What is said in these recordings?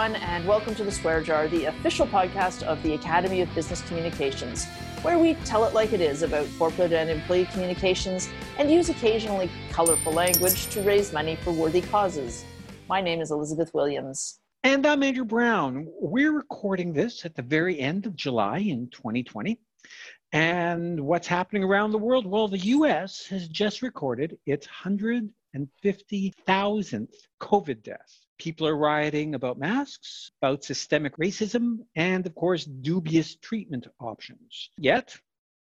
everyone, and welcome to the Swear Jar, the official podcast of the Academy of Business Communications, where we tell it like it is about corporate and employee communications and use occasionally colorful language to raise money for worthy causes. My name is Elizabeth Williams. And I'm Andrew Brown. We're recording this at the very end of July in 2020. And what's happening around the world? Well, the US has just recorded its 150,000th COVID death. People are rioting about masks, about systemic racism, and of course, dubious treatment options. Yet,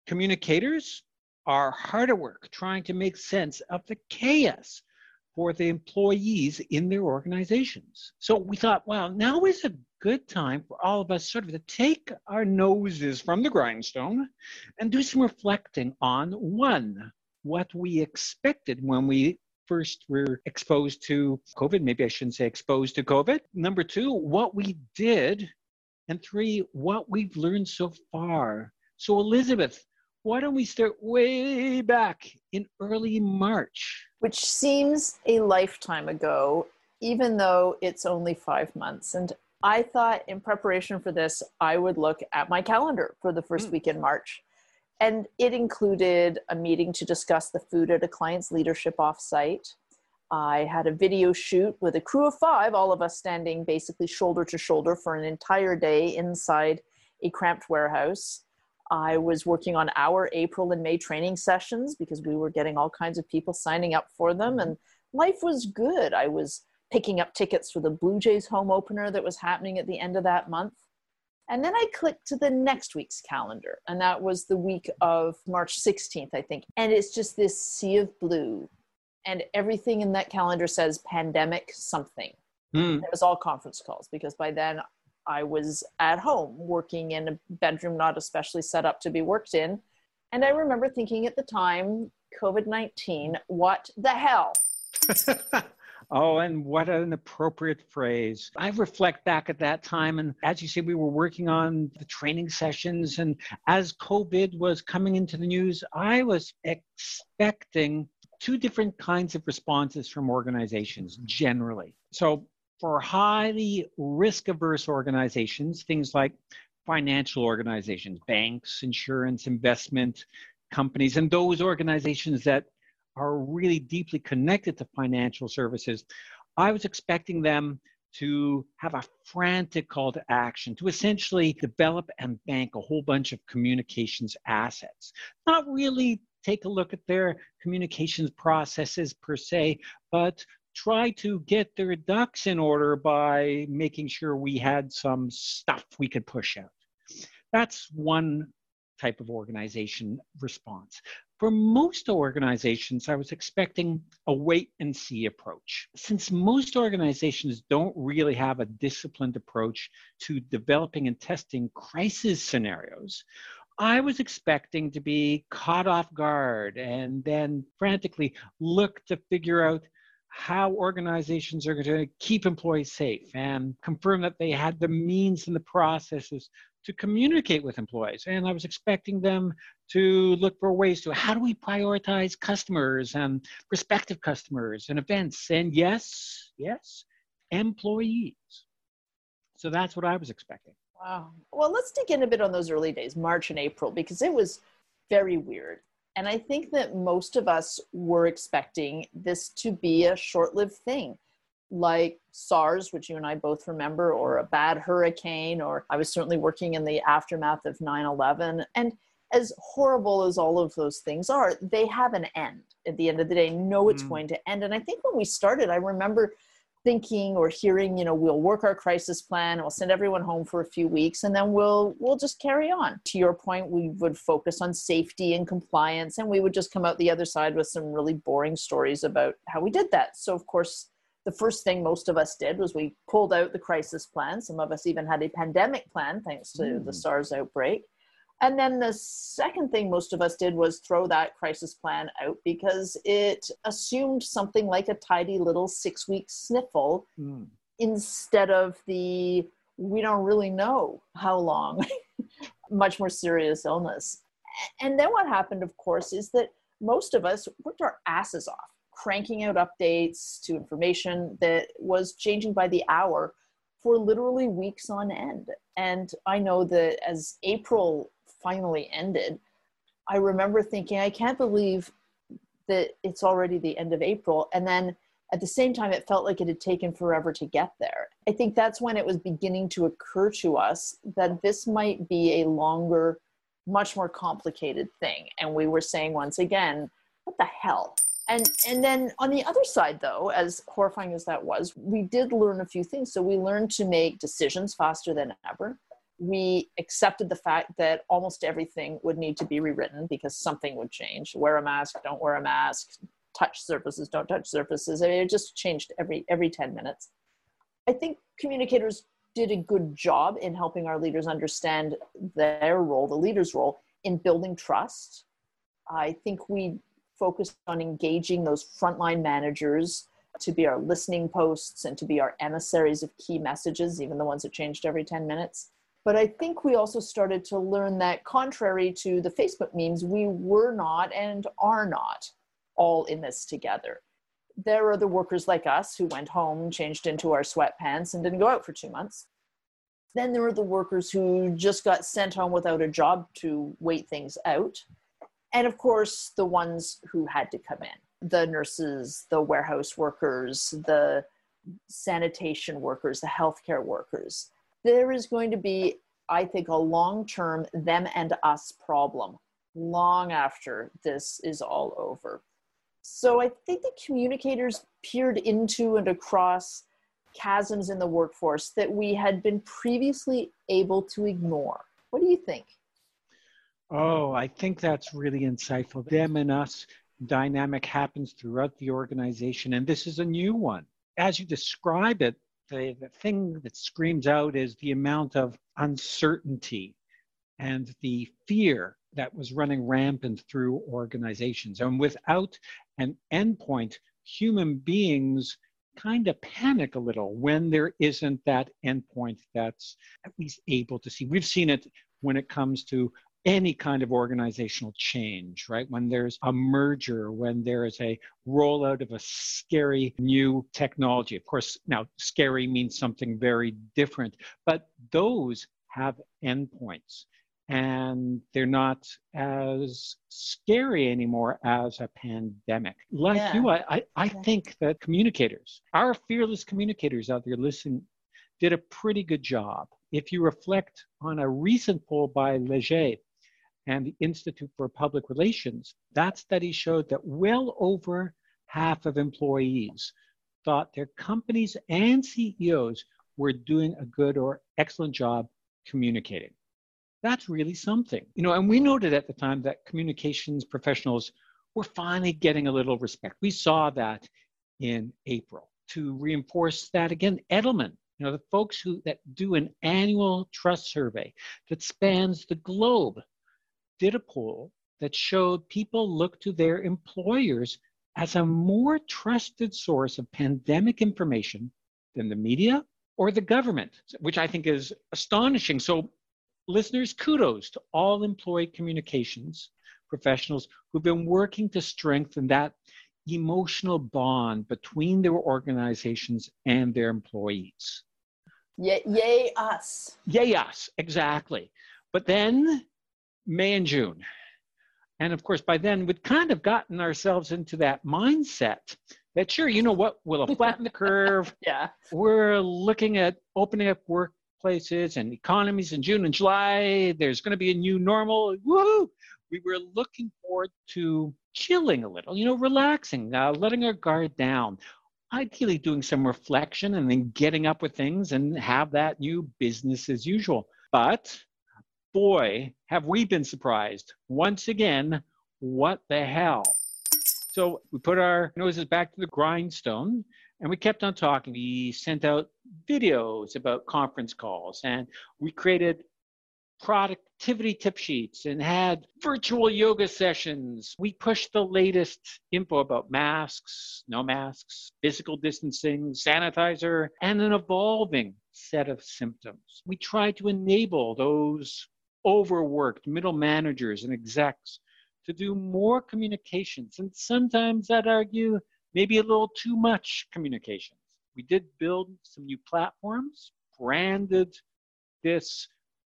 communicators are hard at work trying to make sense of the chaos for the employees in their organizations. So we thought, well, now is a good time for all of us sort of to take our noses from the grindstone and do some reflecting on one, what we expected when we first were exposed to COVID. Maybe I shouldn't say exposed to COVID. Number two, what we did. And three, what we've learned so far. So, Elizabeth, why don't we start way back in early March? Which seems a lifetime ago, even though it's only five months. And I thought in preparation for this, I would look at my calendar for the first mm. week in March. And it included a meeting to discuss the food at a client's leadership offsite. I had a video shoot with a crew of five, all of us standing basically shoulder to shoulder for an entire day inside a cramped warehouse. I was working on our April and May training sessions because we were getting all kinds of people signing up for them, mm-hmm. and life was good. I was picking up tickets for the Blue Jays home opener that was happening at the end of that month. And then I clicked to the next week's calendar, and that was the week of March 16th, I think. And it's just this sea of blue, and everything in that calendar says pandemic something. Mm. It was all conference calls because by then I was at home working in a bedroom not especially set up to be worked in. And I remember thinking at the time, COVID 19, what the hell? Oh, and what an appropriate phrase. I reflect back at that time, and as you say, we were working on the training sessions. And as COVID was coming into the news, I was expecting two different kinds of responses from organizations generally. So, for highly risk averse organizations, things like financial organizations, banks, insurance, investment companies, and those organizations that are really deeply connected to financial services, I was expecting them to have a frantic call to action to essentially develop and bank a whole bunch of communications assets. Not really take a look at their communications processes per se, but try to get their ducks in order by making sure we had some stuff we could push out. That's one type of organization response. For most organizations, I was expecting a wait and see approach. Since most organizations don't really have a disciplined approach to developing and testing crisis scenarios, I was expecting to be caught off guard and then frantically look to figure out how organizations are going to keep employees safe and confirm that they had the means and the processes to communicate with employees. And I was expecting them to look for ways to how do we prioritize customers and prospective customers and events. And yes, yes, employees. So that's what I was expecting. Wow. Well, let's dig in a bit on those early days, March and April, because it was very weird. And I think that most of us were expecting this to be a short lived thing like SARS, which you and I both remember, or a bad hurricane, or I was certainly working in the aftermath of 9 11. And as horrible as all of those things are, they have an end at the end of the day. Know it's mm. going to end. And I think when we started, I remember thinking or hearing, you know, we'll work our crisis plan, we'll send everyone home for a few weeks, and then we'll we'll just carry on. To your point, we would focus on safety and compliance, and we would just come out the other side with some really boring stories about how we did that. So of course the first thing most of us did was we pulled out the crisis plan. Some of us even had a pandemic plan thanks to mm. the SARS outbreak. And then the second thing most of us did was throw that crisis plan out because it assumed something like a tidy little six week sniffle mm. instead of the we don't really know how long, much more serious illness. And then what happened, of course, is that most of us worked our asses off cranking out updates to information that was changing by the hour for literally weeks on end. And I know that as April finally ended, I remember thinking, I can't believe that it's already the end of April. And then at the same time, it felt like it had taken forever to get there. I think that's when it was beginning to occur to us that this might be a longer, much more complicated thing. And we were saying once again, what the hell? And and then on the other side though, as horrifying as that was, we did learn a few things. So we learned to make decisions faster than ever. We accepted the fact that almost everything would need to be rewritten because something would change. Wear a mask, don't wear a mask, touch surfaces, don't touch surfaces. I mean, it just changed every every 10 minutes. I think communicators did a good job in helping our leaders understand their role, the leader's role in building trust. I think we focused on engaging those frontline managers to be our listening posts and to be our emissaries of key messages, even the ones that changed every 10 minutes. But I think we also started to learn that, contrary to the Facebook memes, we were not and are not all in this together. There are the workers like us who went home, changed into our sweatpants, and didn't go out for two months. Then there are the workers who just got sent home without a job to wait things out and of course the ones who had to come in the nurses the warehouse workers the sanitation workers the healthcare workers. There is going to be i think a long term them and us problem long after this is all over. So i think the communicators peered into and across chasms in the workforce that we had been previously able to ignore. What do you think Oh, I think that's really insightful. Them and us dynamic happens throughout the organization, and this is a new one. As you describe it, the, the thing that screams out is the amount of uncertainty and the fear that was running rampant through organizations. And without an endpoint, human beings kind of panic a little when there isn't that endpoint that's at least able to see. We've seen it when it comes to any kind of organizational change, right? When there's a merger, when there is a rollout of a scary new technology. Of course, now scary means something very different, but those have endpoints and they're not as scary anymore as a pandemic. Like yeah. you, I, I think that communicators, our fearless communicators out there listening, did a pretty good job. If you reflect on a recent poll by Leger, and the Institute for Public Relations, that study showed that well over half of employees thought their companies and CEOs were doing a good or excellent job communicating. That's really something. You know, and we noted at the time that communications professionals were finally getting a little respect. We saw that in April. To reinforce that again, Edelman, you know, the folks who that do an annual trust survey that spans the globe did a poll that showed people look to their employers as a more trusted source of pandemic information than the media or the government, which I think is astonishing. So, listeners, kudos to all employee communications professionals who've been working to strengthen that emotional bond between their organizations and their employees. Yay, yay us. Yay us, exactly. But then May and June. And of course, by then we'd kind of gotten ourselves into that mindset that sure, you know what, we'll flatten the curve. yeah. We're looking at opening up workplaces and economies in June and July. There's going to be a new normal. Woo! We were looking forward to chilling a little, you know, relaxing, uh, letting our guard down, ideally doing some reflection and then getting up with things and have that new business as usual. But boy, have we been surprised. Once again, what the hell? So we put our noses back to the grindstone and we kept on talking. We sent out videos about conference calls and we created productivity tip sheets and had virtual yoga sessions. We pushed the latest info about masks, no masks, physical distancing, sanitizer, and an evolving set of symptoms. We tried to enable those overworked middle managers and execs to do more communications. And sometimes I'd argue maybe a little too much communications. We did build some new platforms, branded this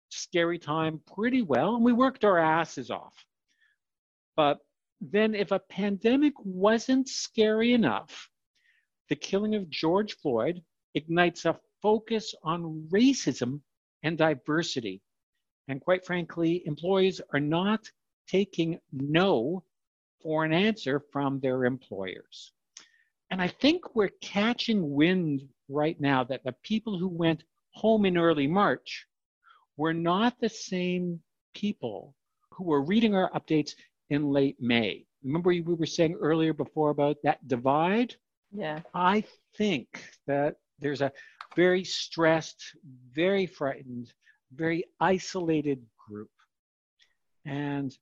scary time pretty well, and we worked our asses off. But then, if a pandemic wasn't scary enough, the killing of George Floyd ignites a focus on racism and diversity. And quite frankly, employees are not taking no for an answer from their employers. And I think we're catching wind right now that the people who went home in early March were not the same people who were reading our updates in late May. Remember, we were saying earlier before about that divide? Yeah. I think that there's a very stressed, very frightened, very isolated group. And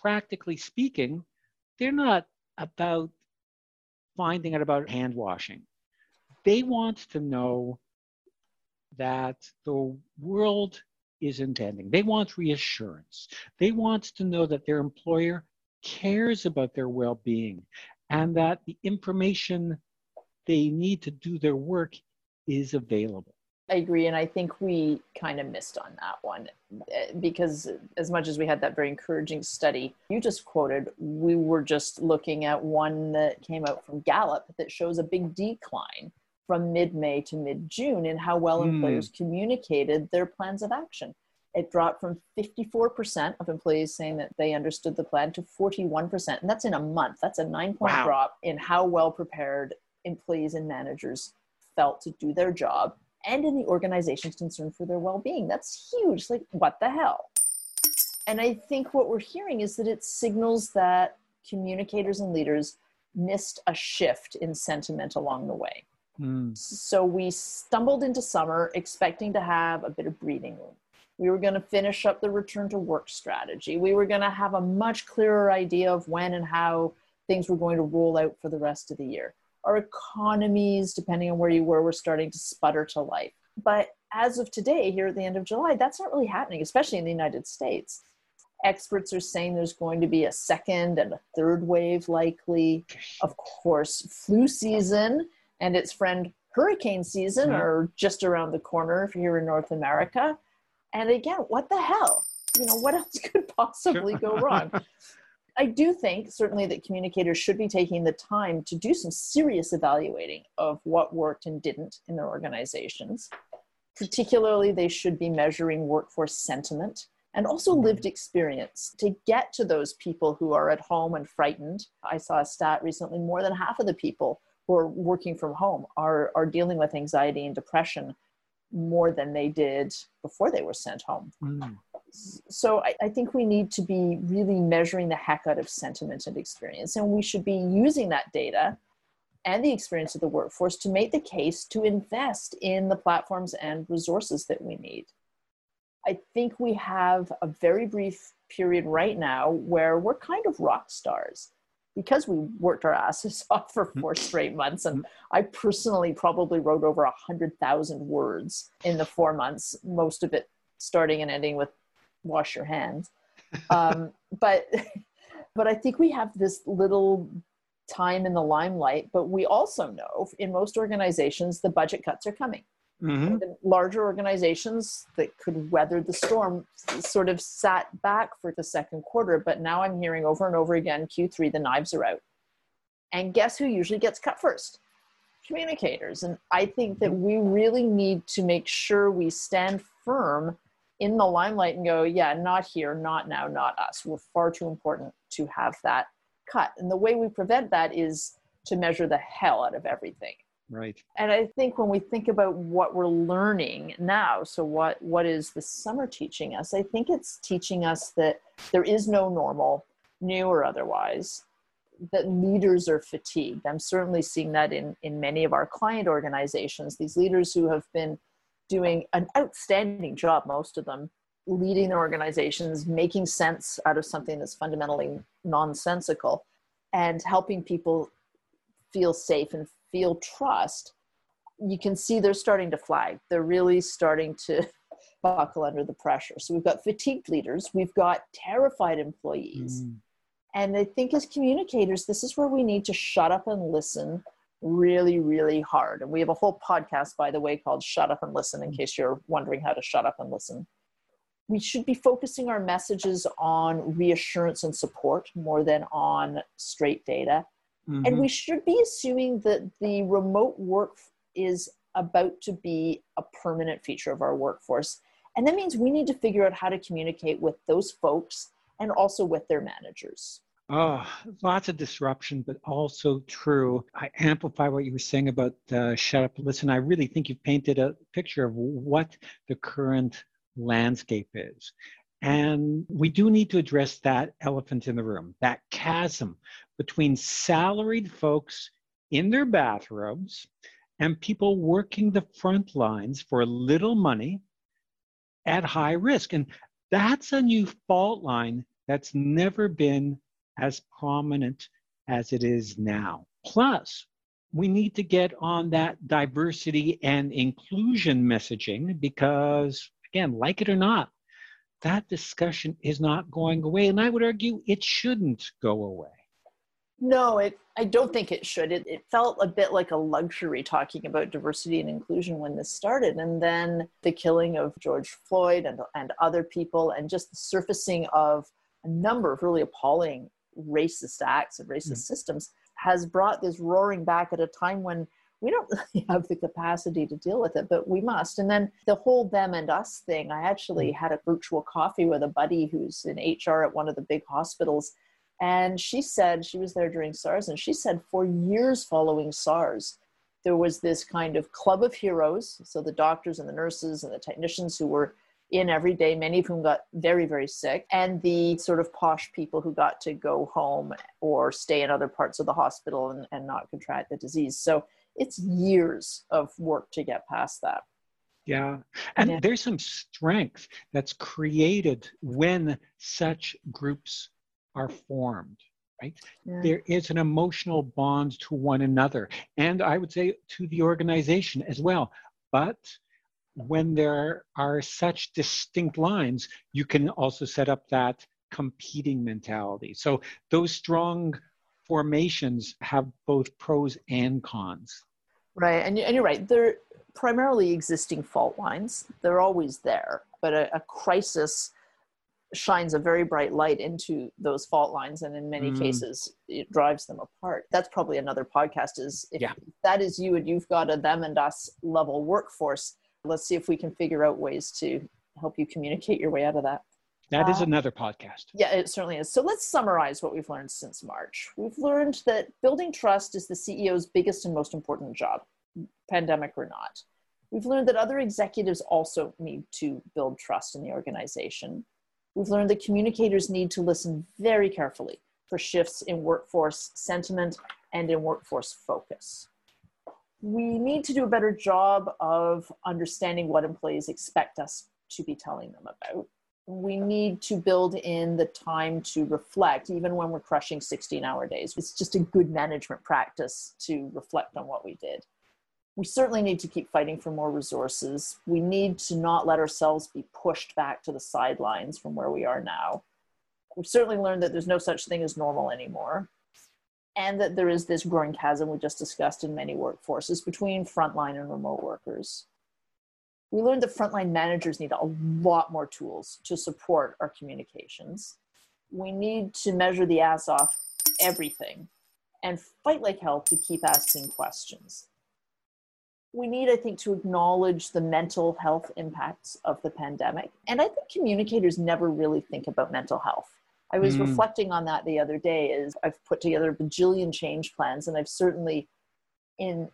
practically speaking, they're not about finding out about hand washing. They want to know that the world isn't ending. They want reassurance. They want to know that their employer cares about their well being and that the information they need to do their work is available. I agree. And I think we kind of missed on that one eh, because, as much as we had that very encouraging study you just quoted, we were just looking at one that came out from Gallup that shows a big decline from mid May to mid June in how well mm. employers communicated their plans of action. It dropped from 54% of employees saying that they understood the plan to 41%. And that's in a month. That's a nine point wow. drop in how well prepared employees and managers felt to do their job and in the organization's concern for their well-being. That's huge. Like what the hell? And i think what we're hearing is that it signals that communicators and leaders missed a shift in sentiment along the way. Mm. so we stumbled into summer expecting to have a bit of breathing room. We were going to finish up the return to work strategy. We were going to have a much clearer idea of when and how things were going to roll out for the rest of the year our economies, depending on where you were, were starting to sputter to life. But as of today, here at the end of July, that's not really happening, especially in the United States. Experts are saying there's going to be a second and a third wave likely. Of course, flu season and its friend hurricane season mm-hmm. are just around the corner if you're here in North America. And again, what the hell? You know, what else could possibly go wrong? I do think certainly that communicators should be taking the time to do some serious evaluating of what worked and didn't in their organizations. Particularly, they should be measuring workforce sentiment and also mm-hmm. lived experience to get to those people who are at home and frightened. I saw a stat recently more than half of the people who are working from home are, are dealing with anxiety and depression more than they did before they were sent home. Mm so I, I, think we need to be really measuring the heck out of sentiment and experience and we should be using that data and the experience of the workforce to make the case to invest in the platforms and resources that we need. I think we have a very brief period right now where we're kind of rock stars because we worked our asses off for four mm-hmm. straight months and mm-hmm. i personally probably wrote over a hundred thousand words in the four months most of it starting and ending with wash your hands. Um, but but I think we have this little time in the limelight. But we also know in most organizations the budget cuts are coming. Mm-hmm. The larger organizations that could weather the storm sort of sat back for the second quarter, but now I'm hearing over and over again Q3, the knives are out. And guess who usually gets cut first? Communicators. And I think that we really need to make sure we stand firm in the limelight and go, yeah, not here, not now, not us. We're far too important to have that cut. And the way we prevent that is to measure the hell out of everything. Right. And I think when we think about what we're learning now, so what what is the summer teaching us? I think it's teaching us that there is no normal, new or otherwise, that leaders are fatigued. I'm certainly seeing that in in many of our client organizations, these leaders who have been doing an outstanding job, most of them, leading their organizations, making sense out of something that's fundamentally nonsensical, and helping people feel safe and feel trust. You can see they're starting to flag. They're really starting to buckle under the pressure. So we've got fatigued leaders, we've got terrified employees. Mm. And I think as communicators, this is where we need to shut up and listen really, really hard. And we have a whole podcast, by the way, called Shut Up and Listen, in case you're wondering how to shut up and listen. We should be focusing our messages on reassurance and support more than on straight data. Mm-hmm. And we should be assuming that the remote work is about to be a permanent feature of our workforce. And that means we need to figure out how to communicate with those folks and also with their managers. Oh, lots of disruption, but also true. I amplify what you were saying about uh, shut up, listen. I really think you've painted a picture of what the current landscape is. And we do need to address that elephant in the room, that chasm between salaried folks in their bathrobes and people working the front lines for little money at high risk. And that's a new fault line that's never been as prominent as it is now. Plus, we need to get on that diversity and inclusion messaging because, again, like it or not, that discussion is not going away. And I would argue it shouldn't go away. No, it, I don't think it should. It, it felt a bit like a luxury talking about diversity and inclusion when this started. And then the killing of George Floyd and, and other people, and just the surfacing of a number of really appalling racist acts and racist mm-hmm. systems has brought this roaring back at a time when we don't really have the capacity to deal with it, but we must. And then the whole them and us thing, I actually mm. had a virtual coffee with a buddy who's in HR at one of the big hospitals. And she said, she was there during SARS, and she said for years following SARS, there was this kind of club of heroes. So the doctors and the nurses and the technicians who were in every day, many of whom got very, very sick, and the sort of posh people who got to go home or stay in other parts of the hospital and, and not contract the disease. So it's years of work to get past that. Yeah. And yeah. there's some strength that's created when such groups are formed, right? Yeah. There is an emotional bond to one another. And I would say to the organization as well. But when there are such distinct lines, you can also set up that competing mentality. So those strong formations have both pros and cons. Right, and, and you're right. They're primarily existing fault lines. They're always there, but a, a crisis shines a very bright light into those fault lines and in many mm. cases it drives them apart that's probably another podcast is if yeah. that is you and you've got a them and us level workforce let's see if we can figure out ways to help you communicate your way out of that. That is uh, another podcast. Yeah, it certainly is. So let's summarize what we've learned since March. We've learned that building trust is the CEO's biggest and most important job, pandemic or not. We've learned that other executives also need to build trust in the organization. We've learned that communicators need to listen very carefully for shifts in workforce sentiment and in workforce focus we need to do a better job of understanding what employees expect us to be telling them about. We need to build in the time to reflect, even when we're crushing 16 hour days. It's just a good management practice to reflect on what we did. We certainly need to keep fighting for more resources. We need to not let ourselves be pushed back to the sidelines from where we are now. We've certainly learned that there's no such thing as normal anymore and that there is this growing chasm we just discussed in many workforces between frontline and remote workers. We learned that frontline managers need a lot more tools to support our communications. We need to measure the ass off everything and fight like hell to keep asking questions. We need, I think, to acknowledge the mental health impacts of the pandemic. And I think communicators never really think about mental health I was mm. reflecting on that the other day is I've put together a bajillion change plans and I've certainly in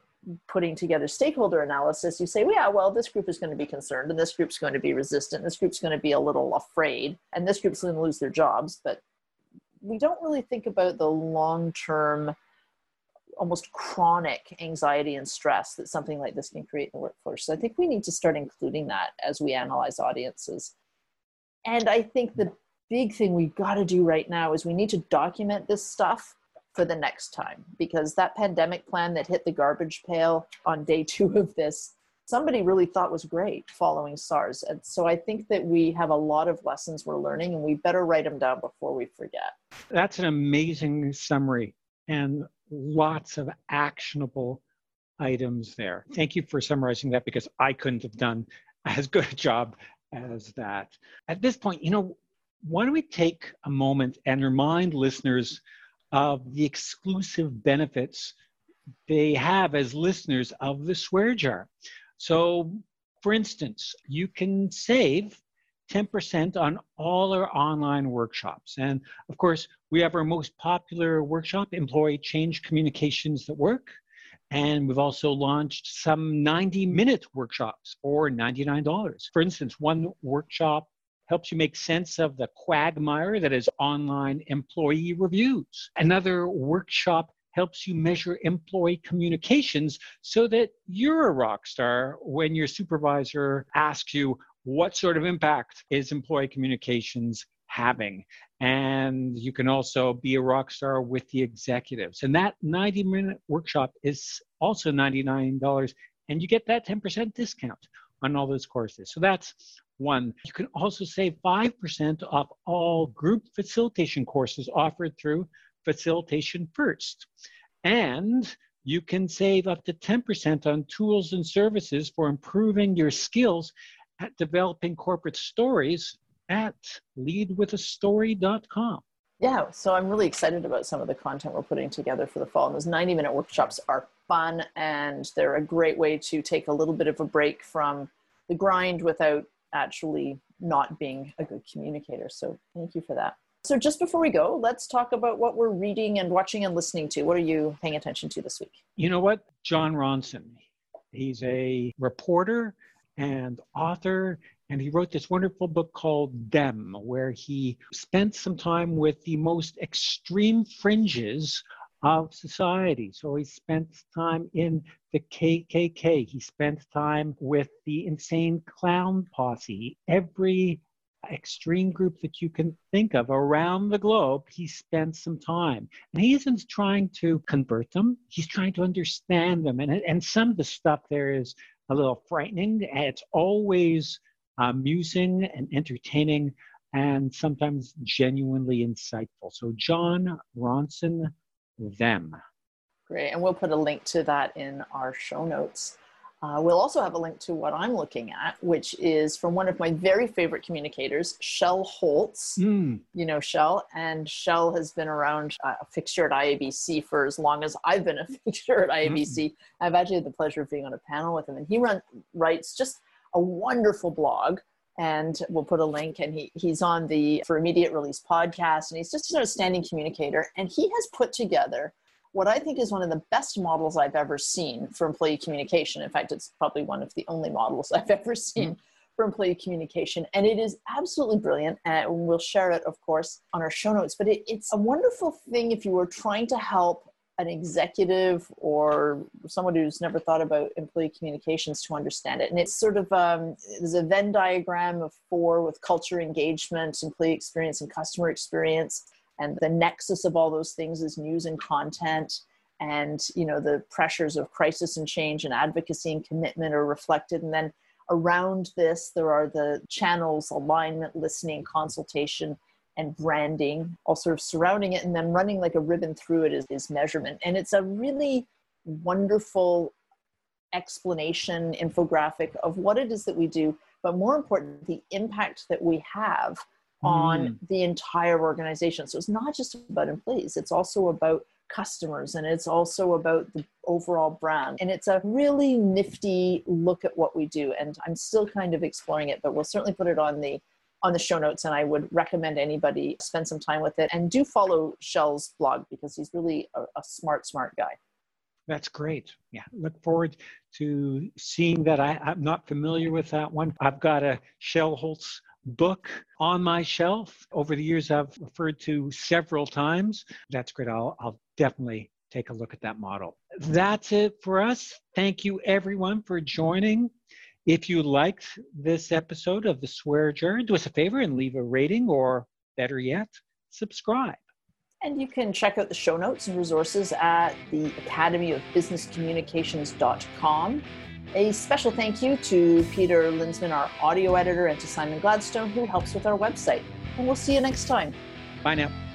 putting together stakeholder analysis, you say, well, yeah, well, this group is going to be concerned and this group's going to be resistant. This group's going to be a little afraid and this group's going to lose their jobs. But we don't really think about the long-term, almost chronic anxiety and stress that something like this can create in the workforce. So I think we need to start including that as we analyze audiences. And I think the big thing we've got to do right now is we need to document this stuff for the next time because that pandemic plan that hit the garbage pail on day two of this somebody really thought was great following SARS. And so I think that we have a lot of lessons we're learning and we better write them down before we forget. That's an amazing summary. And lots of actionable items there. Thank you for summarizing that because I couldn't have done as good a job as that. At this point, you know, why don't we take a moment and remind listeners of the exclusive benefits they have as listeners of the swear jar. So, for instance, you can save 10% on all our online workshops. And of course, we have our most popular workshop, Employee Change Communications that Work. And we've also launched some 90 minute workshops for $99. For instance, one workshop helps you make sense of the quagmire that is online employee reviews. Another workshop helps you measure employee communications so that you're a rock star when your supervisor asks you, what sort of impact is employee communications having? And you can also be a rock star with the executives. And that 90 minute workshop is also $99, and you get that 10% discount on all those courses. So that's one. You can also save 5% off all group facilitation courses offered through Facilitation First. And you can save up to 10% on tools and services for improving your skills at developing corporate stories at leadwithastory.com. Yeah, so I'm really excited about some of the content we're putting together for the fall. And those 90 minute workshops are fun and they're a great way to take a little bit of a break from the grind without actually not being a good communicator. So thank you for that. So just before we go, let's talk about what we're reading and watching and listening to. What are you paying attention to this week? You know what? Jon Ronson. He's a reporter and author. And he wrote this wonderful book called Them, where he spent some time with the most extreme fringes of society. So he spent time in the KKK. He spent time with the insane clown posse. Every extreme group that you can think of around the globe, he spent some time. And he isn't trying to convert them, he's trying to understand them. And, and some of the stuff there is a little frightening. It's always uh, amusing and entertaining and sometimes genuinely insightful. So, Jon Ronson, them. Great. And we'll put a link to that in our show notes. Uh, we'll also have a link to what I'm looking at, which is from one of my very favorite communicators, Shel Holtz. Mm. You know Shel, and Shel has been around uh, a fixture at IABC for as long as I've been a fixture at IABC. Mm. I've actually had the pleasure of being on a panel with him, and he run, writes just a wonderful blog. And we'll put a link, and he, he's on the For Immediate Release podcast, and he's just an outstanding communicator. And he has put together what I think is one of the best models I've ever seen for employee communication. In fact, it's probably one of the only models I've ever seen mm-hmm. for employee communication. And it is absolutely brilliant. And we'll share it, of course, on our show notes. But it, it's a wonderful thing if you are trying to help an executive or someone who's never thought about employee communications to understand it. And it's sort of um, there's a Venn diagram of four with culture engagement, employee experience, and customer experience and the nexus of all those things is news and content and you know the pressures of crisis and change and advocacy and commitment are reflected and then around this there are the channels alignment listening consultation and branding all sort of surrounding it and then running like a ribbon through it is, is measurement and it's a really wonderful explanation infographic of what it is that we do but more important the impact that we have on mm. the entire organization. So it's not just about employees, it's also about customers and it's also about the overall brand. And it's a really nifty look at what we do. And I'm still kind of exploring it, but we'll certainly put it on the on the show notes and I would recommend anybody spend some time with it and do follow Shel's blog because he's really a, a smart, smart guy. That's great. Yeah, look forward to seeing that. I, am not familiar with that one. I've got a Shel Holtz book on my shelf. Over the years, I've referred to several times. That's great. I'll, I'll definitely take a look at that model. That's it for us. Thank you, everyone, for joining. If you liked this episode of The Swear Jar, do us a favor and leave a rating or, better yet, subscribe. And you can check out the show notes and resources at the Academy of Business Communications.com. A special thank you to Peter Linzman, our audio editor, and to Simon Gladstone, who helps with our website. And we'll see you next time. Bye now.